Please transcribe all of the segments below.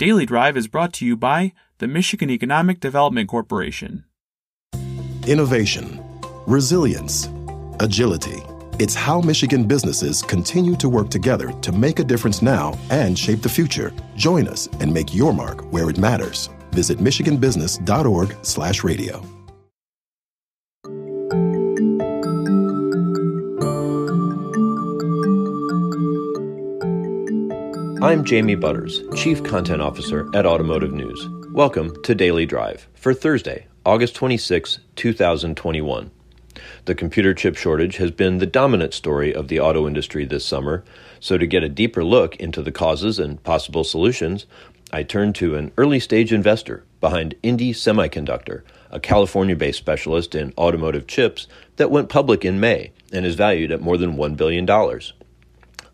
Daily Drive is brought to you by the Michigan Economic Development Corporation. Innovation, resilience, agility. It's how Michigan businesses continue to work together to make a difference now and shape the future. Join us and make your mark where it matters. Visit michiganbusiness.org/radio. I'm Jamie Butters, Chief Content Officer at Automotive News. Welcome to Daily Drive for Thursday, August 26, 2021. The computer chip shortage has been the dominant story of the auto industry this summer, so to get a deeper look into the causes and possible solutions, I turned to an early stage investor behind Indie Semiconductor, a California based specialist in automotive chips that went public in May and is valued at more than $1 billion.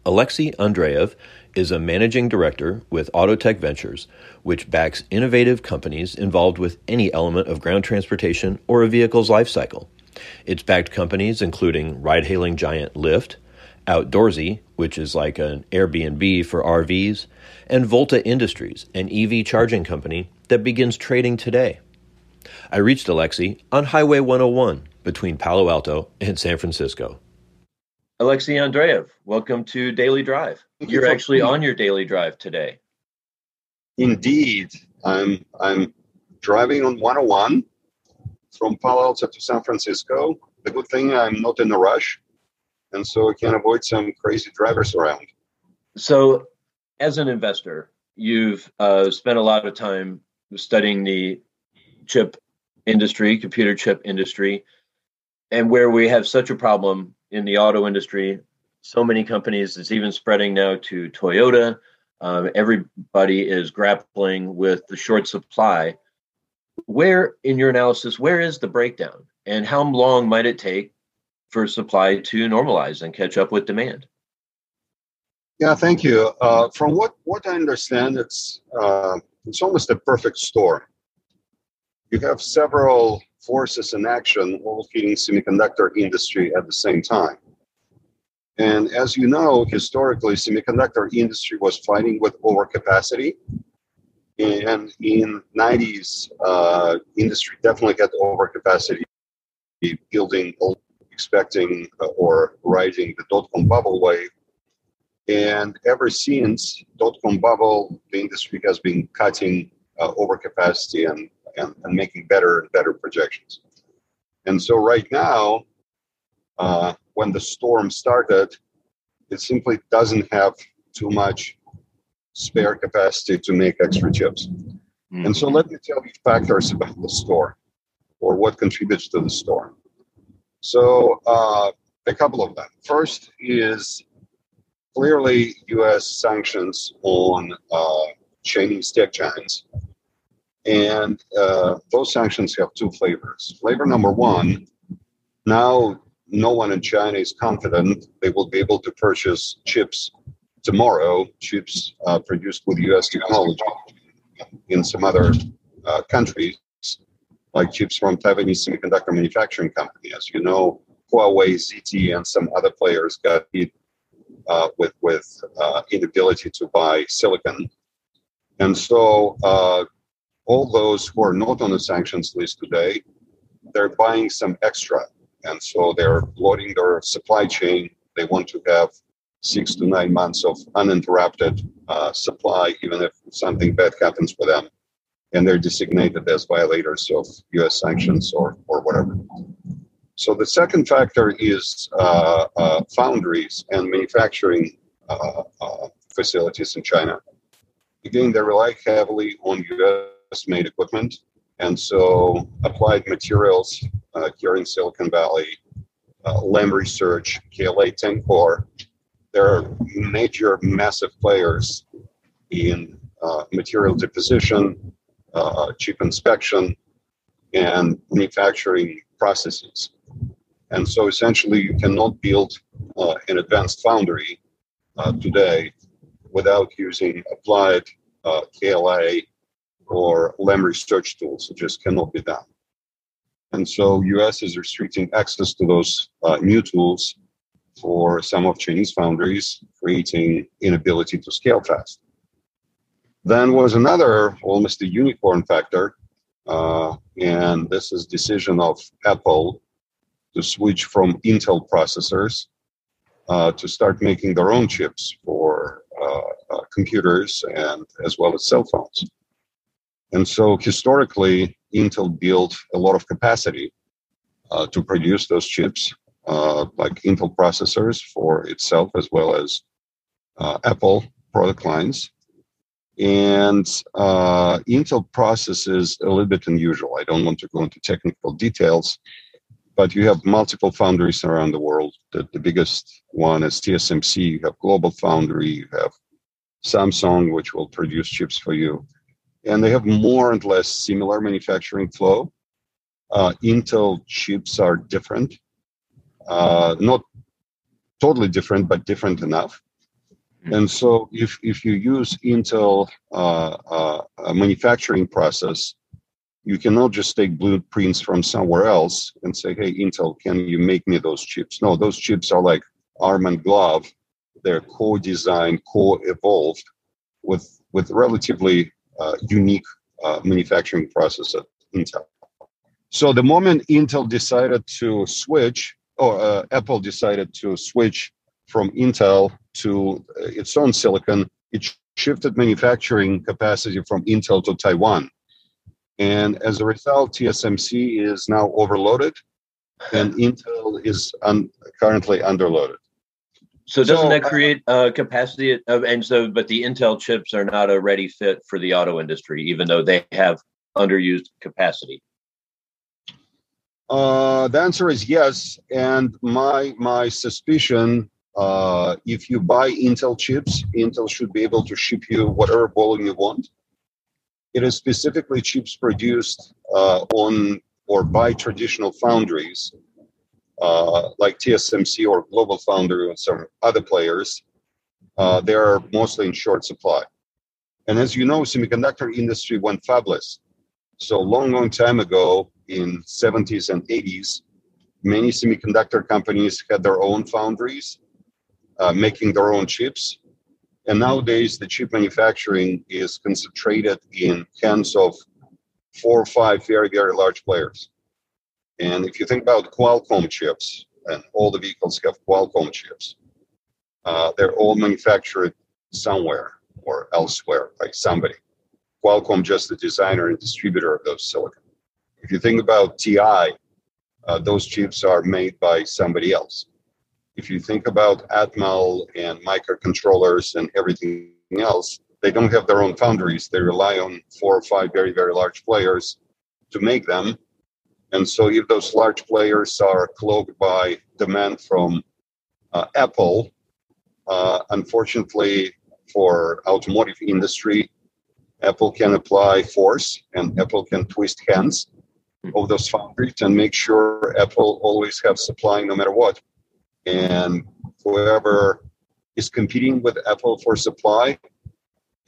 Alexey Andreev is a managing director with Autotech Ventures, which backs innovative companies involved with any element of ground transportation or a vehicle's life cycle. It's backed companies including ride hailing giant Lyft, Outdoorsy, which is like an Airbnb for RVs, and Volta Industries, an EV charging company that begins trading today. I reached Alexey on Highway 101 between Palo Alto and San Francisco. Alexey Andreev, welcome to Daily Drive. Thank you You're for- actually on your daily drive today. Indeed, I'm I'm driving on 101 from Palo Alto to San Francisco. The good thing I'm not in a rush, and so I can avoid some crazy drivers around. So, as an investor, you've uh, spent a lot of time studying the chip industry, computer chip industry, and where we have such a problem in the auto industry. So many companies, it's even spreading now to Toyota. Um, everybody is grappling with the short supply. Where, in your analysis, where is the breakdown, and how long might it take for supply to normalize and catch up with demand? Yeah, thank you. Uh, from what what I understand, it's uh, it's almost a perfect storm. You have several forces in action, all feeding semiconductor industry at the same time. And as you know, historically, semiconductor industry was fighting with overcapacity. And in 90s, uh, industry definitely had overcapacity, building, expecting uh, or riding the dot-com bubble wave. And ever since dot-com bubble, the industry has been cutting uh, overcapacity and, and, and making better and better projections. And so right now, uh, when the storm started, it simply doesn't have too much spare capacity to make extra chips. And so let me tell you factors about the storm or what contributes to the storm. So uh, a couple of them. First is clearly U.S. sanctions on uh, Chinese tech giants. And uh, those sanctions have two flavors. Flavor number one, now no one in China is confident they will be able to purchase chips tomorrow, chips uh, produced with US technology in some other uh, countries, like chips from Taiwanese semiconductor manufacturing company. As you know, Huawei, ZTE, and some other players got hit uh, with with uh, inability to buy silicon, and so uh, all those who are not on the sanctions list today, they're buying some extra, and so they're loading their supply chain. They want to have six to nine months of uninterrupted uh, supply, even if something bad happens with them, and they're designated as violators of U.S. sanctions or or whatever. So the second factor is uh, uh, foundries and manufacturing uh, uh, facilities in China. Again, they rely heavily on U.S. made equipment, and so applied materials uh, here in Silicon Valley, uh, Lam Research, KLA Tencor, they're major, massive players in uh, material deposition, uh, chip inspection, and manufacturing processes. And so essentially, you cannot build uh, an advanced foundry uh, today without using applied uh, KLA or Lam research tools. It just cannot be done. And so US is restricting access to those uh, new tools for some of Chinese foundries, creating inability to scale fast. Then was another almost a unicorn factor, uh, and this is decision of Apple to switch from Intel processors uh, to start making their own chips for uh, uh, computers and as well as cell phones. And so historically, Intel built a lot of capacity uh, to produce those chips, uh, like Intel processors for itself as well as uh, Apple product lines. And uh, Intel process is a little bit unusual. I don't want to go into technical details, but you have multiple foundries around the world. The, the biggest one is TSMC. You have Global Foundry. You have Samsung, which will produce chips for you. And they have more and less similar manufacturing flow. Uh, Intel chips are different, uh, not totally different, but different enough. Hmm. And so, if if you use Intel uh, uh manufacturing process, you cannot just take blueprints from somewhere else and say, "Hey, Intel, can you make me those chips?" No, those chips are like arm and glove. They're co-designed, co-evolved with with relatively unique uh, manufacturing process at Intel. So the moment Intel decided to switch, or uh, Apple decided to switch from Intel to uh, its own silicon, it shifted manufacturing capacity from Intel to Taiwan. And as a result, TSMC is now overloaded and Intel is un- currently underloaded. So doesn't so, that create uh, capacity? Of, and so, but the Intel chips are not a ready fit for the auto industry, even though they have underused capacity. Uh, the answer is yes, and my my suspicion, uh, if you buy Intel chips, Intel should be able to ship you whatever volume you want. It is specifically chips produced uh, on or by traditional foundries, uh, like TSMC or Global Foundry and some other players. Uh, they are mostly in short supply. And as you know, semiconductor industry went fabless. So long, long time ago, in 70s and 80s, many semiconductor companies had their own foundries, uh, making their own chips. And nowadays, the chip manufacturing is concentrated in hands of four or five very, very large players. And if you think about Qualcomm chips, and all the vehicles have Qualcomm chips, uh, they're all manufactured somewhere or elsewhere by somebody. Qualcomm just the designer and distributor of those silicon. If you think about TI, uh, those chips are made by somebody else. If you think about Atmel and microcontrollers and everything else, they don't have their own foundries. They rely on four or five very, very large players to make them. And so, if those large players are cloaked by demand from uh, Apple, uh, unfortunately for automotive industry, Apple can apply force and Apple can twist hands of those foundries and make sure Apple always have supply no matter what. And whoever is competing with Apple for supply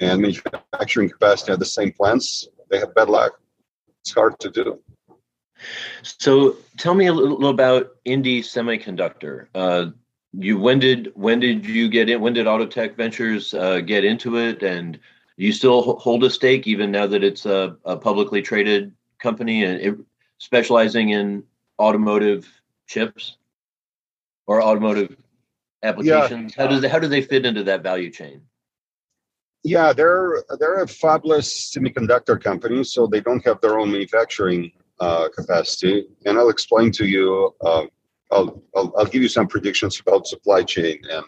and manufacturing capacity at the same plants, they have bad luck. It's hard to do. So tell me a little about Indie Semiconductor. Uh, you when did when did you get in? When did Autotech Ventures uh, get into it? And you still hold a stake even now that it's a, a publicly traded company and it, specializing in automotive chips or automotive applications? Yeah. How does how do they fit into that value chain? Yeah, they're they're a fabless semiconductor company, so they don't have their own manufacturing uh, capacity. And I'll explain to you. Uh, I'll, I'll, I'll give you some predictions about supply chain, and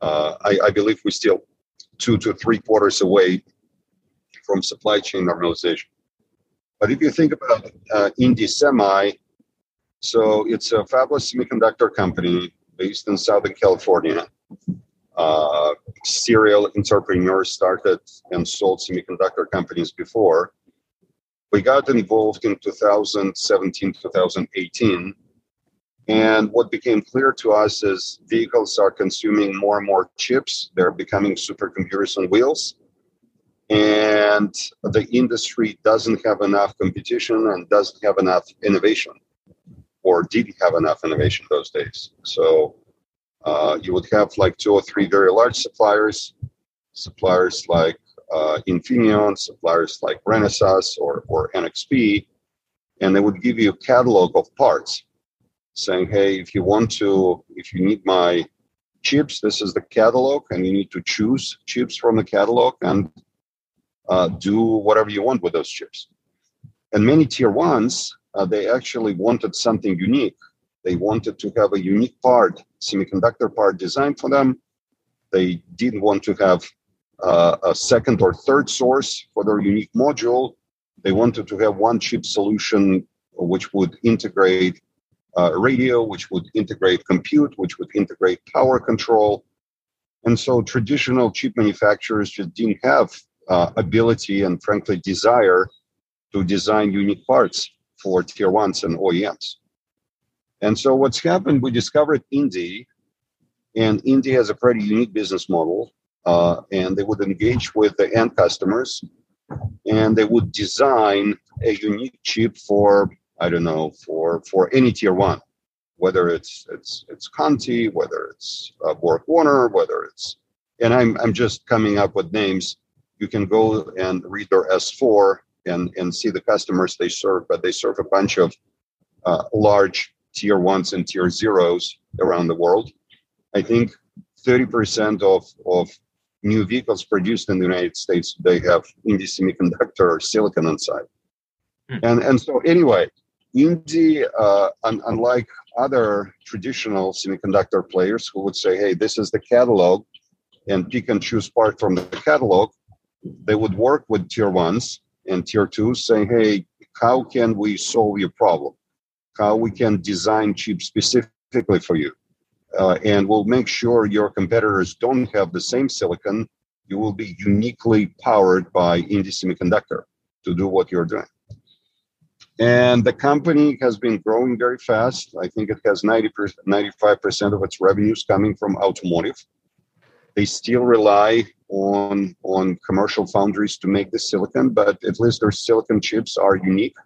uh, I, I believe we're still two to three quarters away from supply chain normalization. But if you think about uh, Indie Semi, so it's a fabless semiconductor company based in Southern California. Uh, serial entrepreneurs started and sold semiconductor companies before. We got involved in 2017, 2018. And what became clear to us is vehicles are consuming more and more chips. They're becoming supercomputers on wheels and the industry doesn't have enough competition and doesn't have enough innovation or didn't have enough innovation those days so uh, you would have like two or three very large suppliers suppliers like uh, Infineon, suppliers like Renesas or, or NXP, and they would give you a catalog of parts saying, hey, if you want to, if you need my chips, this is the catalog, and you need to choose chips from the catalog and uh, do whatever you want with those chips. And many tier ones, uh, they actually wanted something unique. They wanted to have a unique part, semiconductor part designed for them. They didn't want to have uh, a second or third source for their unique module. They wanted to have one chip solution which would integrate uh, radio, which would integrate compute, which would integrate power control. And so traditional chip manufacturers just didn't have uh, ability and, frankly, desire to design unique parts for tier ones and OEMs. And so what's happened, we discovered Indie, and Indie has a pretty unique business model. Uh, and they would engage with the end customers and they would design a unique chip for I don't know, for for any tier one, whether it's it's it's Conti, whether it's uh, Warner, whether it's, and I'm I'm just coming up with names. You can go and read their S4 and and see the customers they serve, but they serve a bunch of uh, large tier ones and tier zeros around the world. I think 30% of of new vehicles produced in the United States they have indie semiconductor or silicon inside. Mm. And and so anyway, Indie, uh, un- unlike other traditional semiconductor players who would say, hey, this is the catalog and pick and choose part from the catalog, they would work with tier ones and tier twos saying, hey, how can we solve your problem? How we can design chips specifically for you? Uh, and we'll make sure your competitors don't have the same silicon. You will be uniquely powered by Indie Semiconductor to do what you're doing. And the company has been growing very fast. I think it has 90 95% of its revenues coming from automotive. They still rely on, on commercial foundries to make the silicon, but at least their silicon chips are unique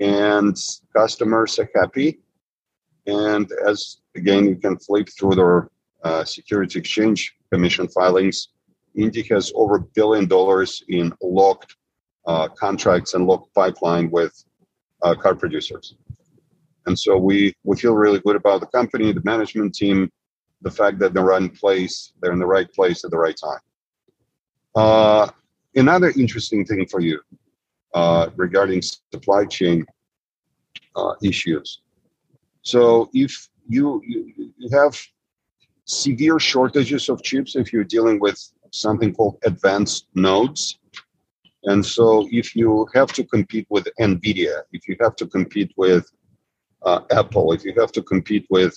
and customers are happy. And as again, you can flip through their uh, Security Exchange Commission filings, Indie has over a billion dollars in locked uh, contracts and locked pipeline with uh, car producers. And so we, we feel really good about the company, the management team, the fact that they're in place, they're in the right place at the right time. Uh, another interesting thing for you uh, regarding supply chain uh, issues. So if you, you, you have severe shortages of chips, if you're dealing with something called advanced nodes, and so, if you have to compete with NVIDIA, if you have to compete with uh, Apple, if you have to compete with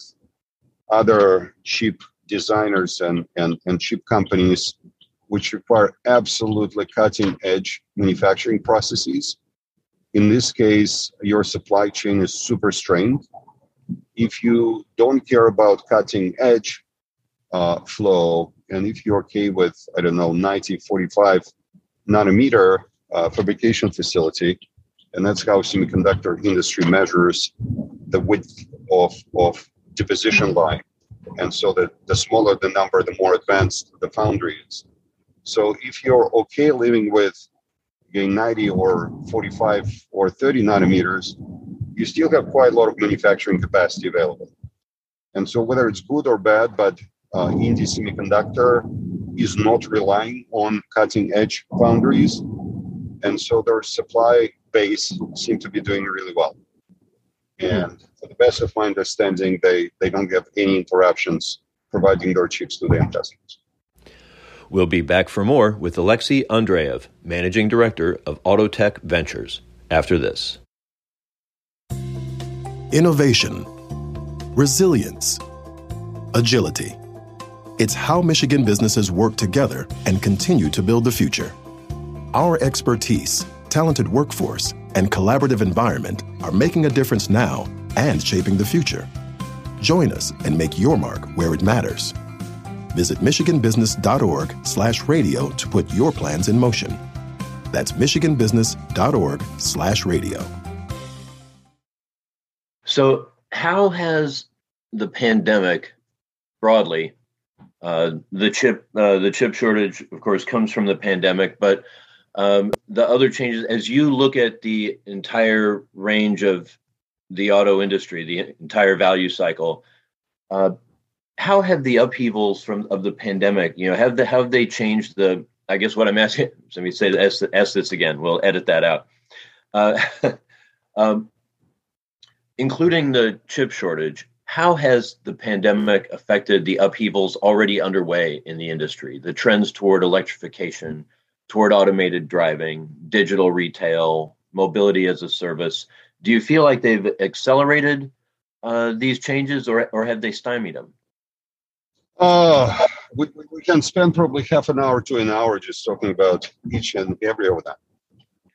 other chip designers and, and, and chip companies, which require absolutely cutting edge manufacturing processes, in this case, your supply chain is super strained. If you don't care about cutting edge uh, flow, and if you're okay with, I don't know, 90, 45 nanometer uh, fabrication facility, and that's how semiconductor industry measures the width of, of deposition line. And so the, the smaller the number, the more advanced the foundry is. So if you're okay living with again 90 or 45 or 30 nanometers, you still have quite a lot of manufacturing capacity available. And so whether it's good or bad, but uh, Indie Semiconductor is not relying on cutting edge foundries. And so their supply base seem to be doing really well. And to the best of my understanding, they, they don't have any interruptions providing their chips to the end customers. We'll be back for more with Alexey Andreev, Managing Director of Autotech Ventures, after this. Innovation, resilience, agility. It's how Michigan businesses work together and continue to build the future. Our expertise, talented workforce, and collaborative environment are making a difference now and shaping the future. Join us and make your mark where it matters. Visit michiganbusiness.org/radio to put your plans in motion. That's michiganbusiness.org/radio. So, how has the pandemic broadly Uh, the chip uh, the chip shortage, of course, comes from the pandemic, but um, the other changes, as you look at the entire range of the auto industry, the entire value cycle, uh, how have the upheavals from of the pandemic, you know, have the have they changed the? I guess what I'm asking. Let me say ask, ask this again. We'll edit that out. Uh, um, including the chip shortage, how has the pandemic affected the upheavals already underway in the industry? The trends toward electrification, toward automated driving, digital retail, mobility as a service. Do you feel like they've accelerated uh, these changes or, or have they stymied them? Uh, we, we can spend probably half an hour to an hour just talking about each and every of them.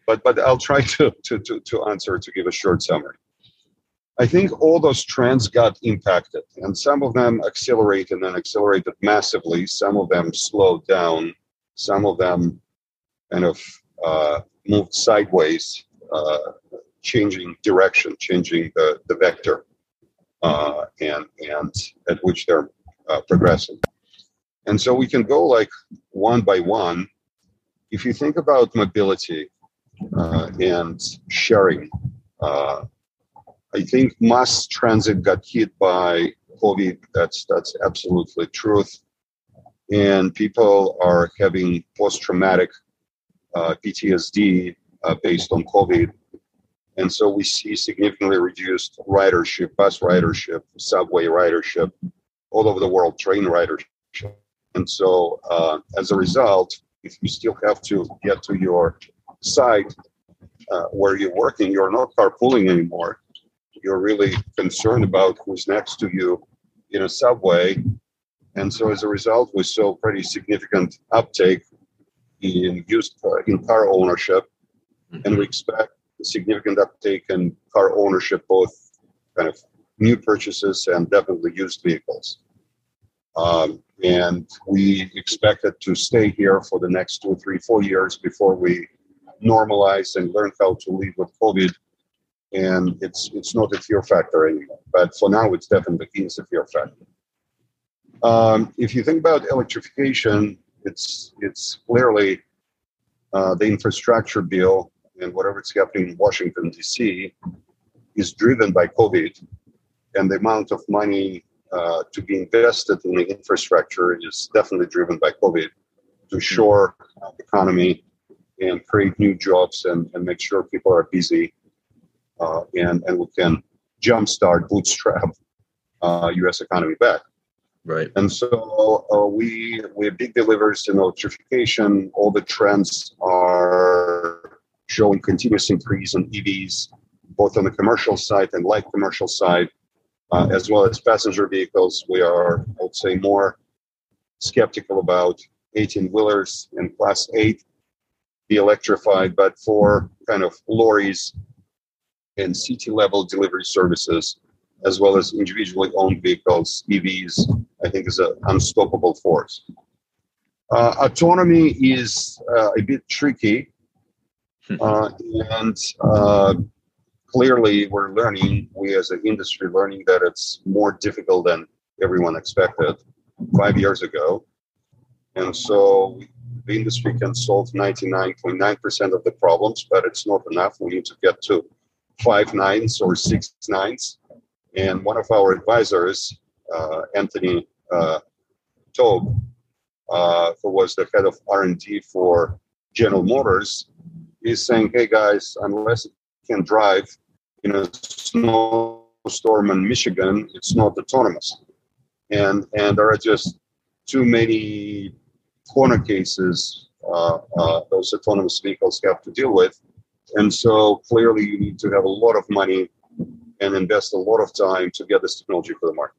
But, but I'll try to, to, to, to answer to give a short summary. I think all those trends got impacted, and some of them accelerated and accelerated massively. Some of them slowed down. Some of them kind of uh, moved sideways, uh, changing direction, changing the, the vector, uh, and and at which they're uh, progressing. And so we can go like one by one. If you think about mobility uh, and sharing, uh, I think mass transit got hit by COVID. That's that's absolutely truth. And people are having post-traumatic uh, PTSD uh, based on COVID. And so we see significantly reduced ridership, bus ridership, subway ridership, all over the world, train ridership. And so uh, as a result, if you still have to get to your site uh, where you're working, you're not carpooling anymore. You're really concerned about who's next to you in a subway. And so as a result, we saw pretty significant uptake in used uh, in car ownership, mm-hmm. and we expect a significant uptake in car ownership, both kind of new purchases and definitely used vehicles. Um, and we expect it to stay here for the next two, three, four years before we normalize and learn how to live with COVID. And it's it's not a fear factor anymore. But for now, it's definitely is a fear factor. Um, if you think about electrification, it's it's clearly uh, the infrastructure bill and whatever is happening in Washington D.C. is driven by COVID, and the amount of money uh, to be invested in the infrastructure is definitely driven by COVID to shore the economy and create new jobs and, and make sure people are busy uh, and, and we can jumpstart, bootstrap uh, U.S. economy back. Right. And so uh, we we're big believers in electrification. All the trends are showing continuous increase in EVs, both on the commercial side and light commercial side, uh, as well as passenger vehicles. We are, I would say, more skeptical about 18 wheelers and class 8 be electrified, but for kind of lorries and city level delivery services, as well as individually owned vehicles, EVs, I think is an unstoppable force. Uh, autonomy is uh, a bit tricky, hmm. uh, and uh, clearly we're learning, we as an industry learning that it's more difficult than everyone expected five years ago. And so the industry can solve 99.9% of the problems, but it's not enough. We need to get to five nines or six nines. And one of our advisors, uh, Anthony uh, Taub, uh, who was the head of R&D for General Motors, is saying, "Hey guys, unless you can drive in a snowstorm in Michigan, it's not autonomous." And and there are just too many corner cases uh, uh, those autonomous vehicles have to deal with. And so clearly, you need to have a lot of money and invest a lot of time to get this technology for the market.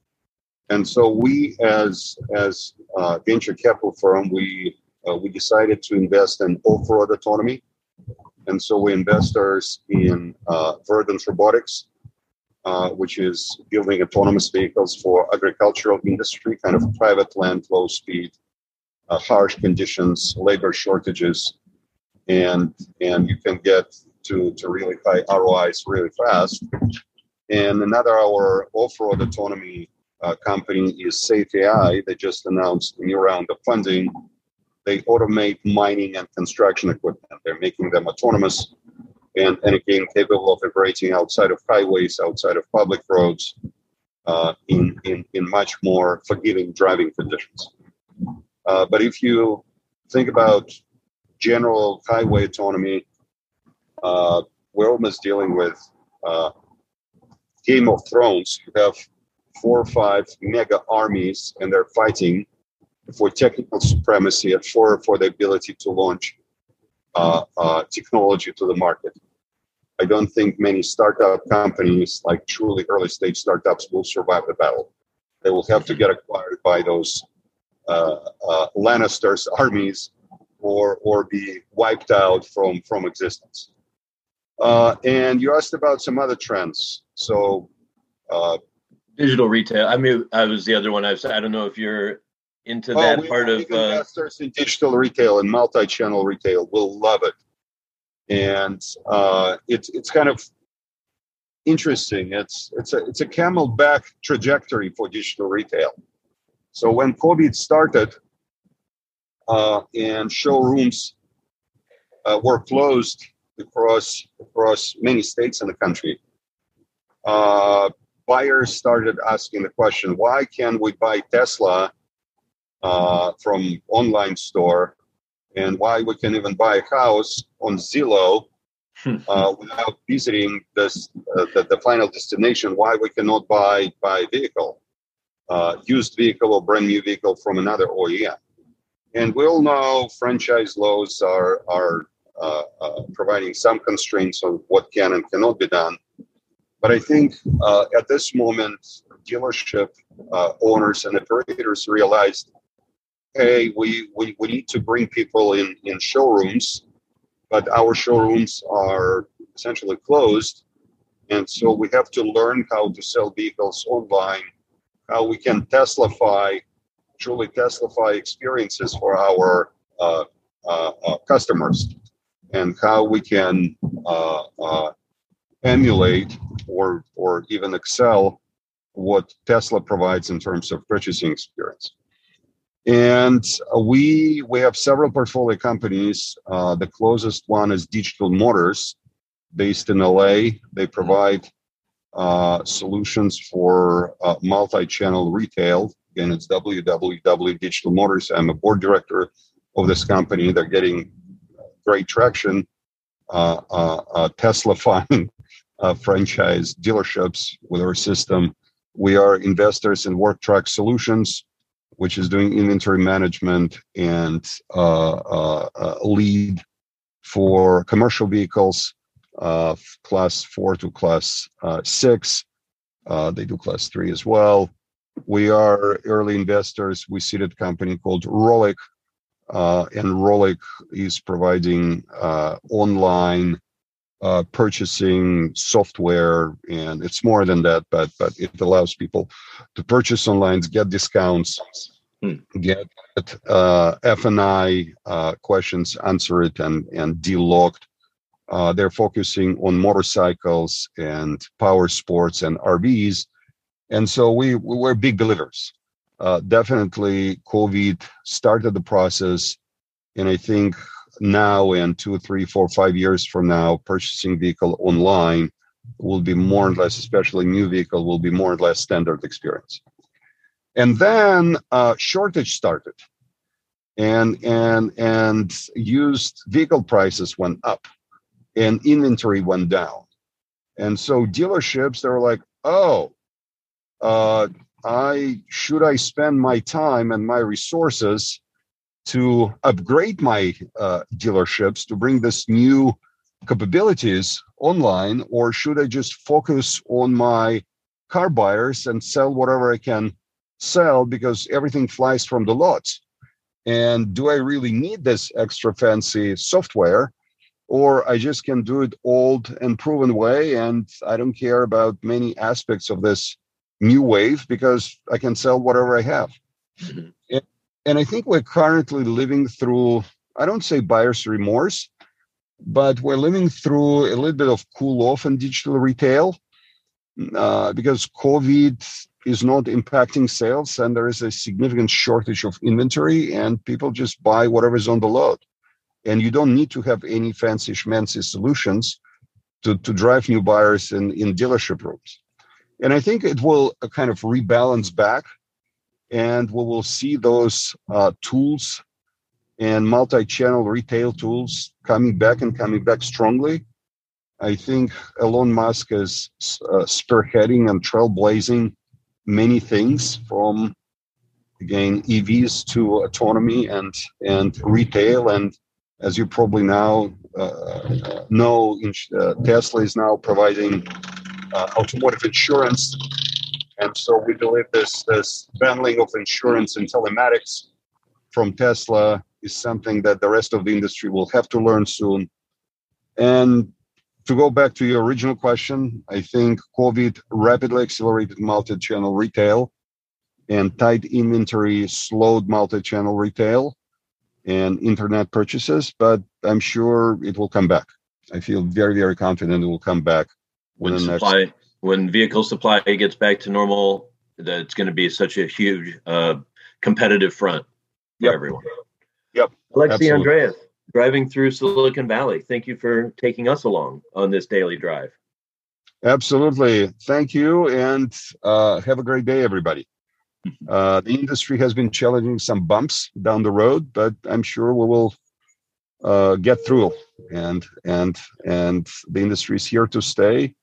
And so we, as as uh, venture capital firm, we uh, we decided to invest in off-road autonomy, and so we investors in uh, Verdant Robotics, uh, which is building autonomous vehicles for agricultural industry, kind of private land, low speed, uh, harsh conditions, labor shortages, and and you can get to to really high ROIs really fast. And another our off-road autonomy uh, company is Safe AI. They just announced a new round of funding. They automate mining and construction equipment. They're making them autonomous and, and again capable of operating outside of highways, outside of public roads, uh, in, in, in much more forgiving driving conditions. Uh, but if you think about general highway autonomy, uh, we're almost dealing with uh, Game of Thrones. You have four or five mega armies, and they're fighting for technical supremacy and for, for the ability to launch uh, uh, technology to the market. I don't think many startup companies, like truly early stage startups, will survive the battle. They will have to get acquired by those uh, uh, Lannister's armies or, or be wiped out from, from existence. Uh, and you asked about some other trends. So, uh, digital retail. I mean, I was the other one. I was. I don't know if you're into oh, that part of. Uh, investors in digital retail and multi-channel retail will love it, and uh, it's it's kind of interesting. It's it's a it's a camelback trajectory for digital retail. So when COVID started, uh, and showrooms uh, were closed across across many states in the country, uh, buyers started asking the question, why can we buy Tesla uh, from online store? And why we can even buy a house on Zillow uh, without visiting this, uh, the, the, final destination, why we cannot buy, buy vehicle, uh, used vehicle or brand new vehicle from another OEM. And we all know franchise laws are, are uh, uh, providing some constraints on what can and cannot be done. But I think uh, at this moment, dealership uh, owners and operators realized, hey, we, we, we need to bring people in, in showrooms, but our showrooms are essentially closed. And so we have to learn how to sell vehicles online, how we can Teslafy, truly Teslafy experiences for our uh, uh, uh customers, and how we can uh, uh, emulate or or even excel what Tesla provides in terms of purchasing experience. And we we have several portfolio companies. Uh, the closest one is Digital Motors, based in LA. They provide uh, solutions for uh, multi-channel retail. Again, it's www Digital Motors. I'm a board director of this company. They're getting great traction. Uh, uh, uh Tesla fund uh, franchise dealerships with our system. We are investors in Worktruck Solutions, which is doing inventory management and uh, uh, uh lead for commercial vehicles, uh, class four to class uh, six. they do class three as well. We are early investors. We seeded a company called Rollick, and Rollick is providing online uh, purchasing software, and it's more than that, but but it allows people to purchase online, get discounts, hmm. get uh, F&I uh, questions answered and and delocked. Uh, they're focusing on motorcycles and power sports and RVs, and so we we're big believers. Uh, definitely, COVID started the process, and I think now and two, three, four, five years from now, purchasing vehicle online will be more or less, especially new vehicle, will be more or less standard experience. And then uh, shortage started, and and and used vehicle prices went up, and inventory went down, and so dealerships they were like, oh, uh, I should I spend my time and my resources to upgrade my uh, dealerships to bring this new capabilities online or should i just focus on my car buyers and sell whatever i can sell because everything flies from the lots and do i really need this extra fancy software or i just can do it old and proven way and i don't care about many aspects of this new wave because i can sell whatever i have mm-hmm and I think we're currently living through, I don't say buyer's remorse, but we're living through a little bit of cool off in digital retail. uh, because COVID is not impacting sales and there is a significant shortage of inventory and people just buy whatever is on the load. And you don't need to have any fancy schmancy solutions to, to drive new buyers in, in dealership rooms. And I think it will uh, kind of rebalance back and we will see those uh, tools and multi-channel retail tools coming back and coming back strongly. I think Elon Musk is uh, spearheading and trailblazing many things from again EVs to autonomy and and retail and as you probably now uh, know, uh, Tesla is now providing uh, automotive insurance, and so we believe this this bundling of insurance and telematics from Tesla is something that the rest of the industry will have to learn soon. And to go back to your original question, I think COVID rapidly accelerated multi channel retail and tight inventory slowed multi channel retail and internet purchases, but I'm sure it will come back. I feel very, very confident it will come back when supply, next... when vehicle supply gets back to normal. That's going to be such a huge uh, competitive front for yep. everyone. Yep. Alexey Absolutely. Andreev, driving through Silicon Valley. Thank you for taking us along on this daily drive. Absolutely. Thank you. And uh, have a great day, everybody. Uh, the industry has been challenging some bumps down the road, but I'm sure we will uh, get through. And and and the industry is here to stay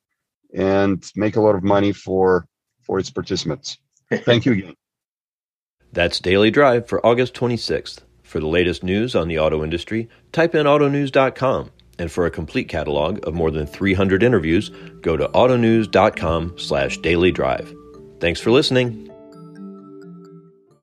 and make a lot of money for for its participants. Thank you again. That's Daily Drive for August 26th. For the latest news on the auto industry, type in autonews.com. And for a complete catalog of more than 300 interviews, go to autonews.com slash daily drive. Thanks for listening.